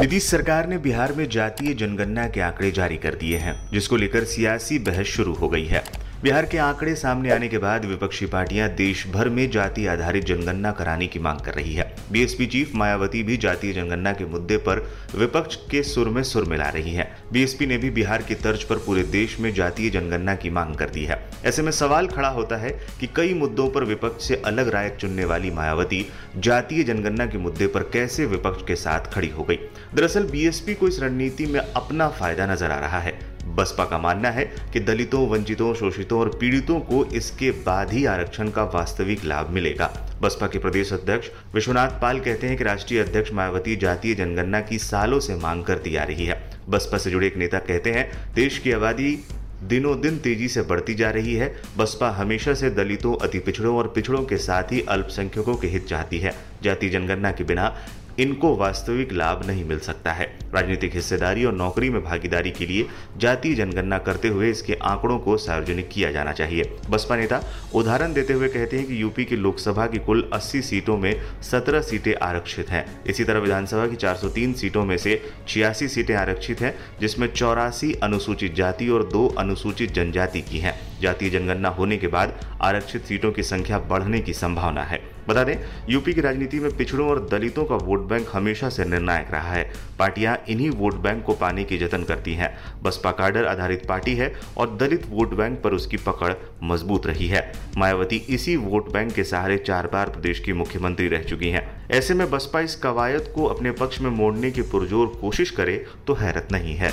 नीतीश सरकार ने बिहार में जातीय जनगणना के आंकड़े जारी कर दिए हैं, जिसको लेकर सियासी बहस शुरू हो गई है। बिहार के आंकड़े सामने आने के बाद विपक्षी पार्टियाँ देश भर में जाति आधारित जनगणना कराने की मांग कर रही है। बीएसपी चीफ मायावती भी जातीय जनगणना के मुद्दे पर विपक्ष के सुर में सुर मिला रही हैं। बीएसपी ने भी बिहार की तर्ज पर पूरे देश में जातीय जनगणना की मांग कर दी है। ऐसे में सवाल खड़ा होता है कि कई मुद्दों पर विपक्ष से अलग राय चुनने वाली मायावती जातीय जनगणना के मुद्दे पर कैसे विपक्ष के साथ खड़ी हो गई? दरअसल बीएसपी को इस रणनीति में अपना फ़ायदा नज़र आ रहा है। बसपा का मानना है कि दलितों, वंचितों, शोषितों और पीड़ितों को इसके बाद ही आरक्षण का वास्तविक लाभ मिलेगा। बसपा के प्रदेश अध्यक्ष विश्वनाथ पाल कहते हैं कि राष्ट्रीय अध्यक्ष मायावती जातीय जनगणना की सालों से मांग करती आ रही है। बसपा से जुड़े एक नेता कहते हैं, देश की आबादी दिनों दिन तेज़ी से बढ़ती जा रही है। बसपा हमेशा से दलितों, अति पिछड़ों और पिछड़ों के साथ ही अल्पसंख्यकों के हित चाहती है। जातीय जनगणना के बिना इनको वास्तविक लाभ नहीं मिल सकता है। राजनीतिक हिस्सेदारी और नौकरी में भागीदारी के लिए जातीय जनगणना करते हुए इसके आंकड़ों को सार्वजनिक किया जाना चाहिए। बसपा नेता उदाहरण देते हुए कहते हैं कि यूपी की लोकसभा की कुल 80 सीटों में 17 सीटें आरक्षित हैं। इसी तरह विधानसभा की 403 सीटों में से छियासी सीटें आरक्षित हैं, जिसमें चौरासी अनुसूचित जाति और दो अनुसूचित जनजाति की हैं। जातीय जनगणना होने के बाद आरक्षित सीटों की संख्या बढ़ने की संभावना है। बता दें, यूपी की राजनीति में पिछड़ों और दलितों का वोट बैंक हमेशा से निर्णायक रहा है। पार्टियाँ इन्हीं वोट बैंक को पाने की जतन करती हैं। बसपा कार्डर आधारित पार्टी है और दलित वोट बैंक पर उसकी पकड़ मज़बूत रही है। मायावती इसी वोट बैंक के सहारे चार बार प्रदेश की मुख्यमंत्री रह चुकी हैं। ऐसे में बसपा इस कवायद को अपने पक्ष में मोड़ने की पुरजोर कोशिश करे तो हैरत नहीं है।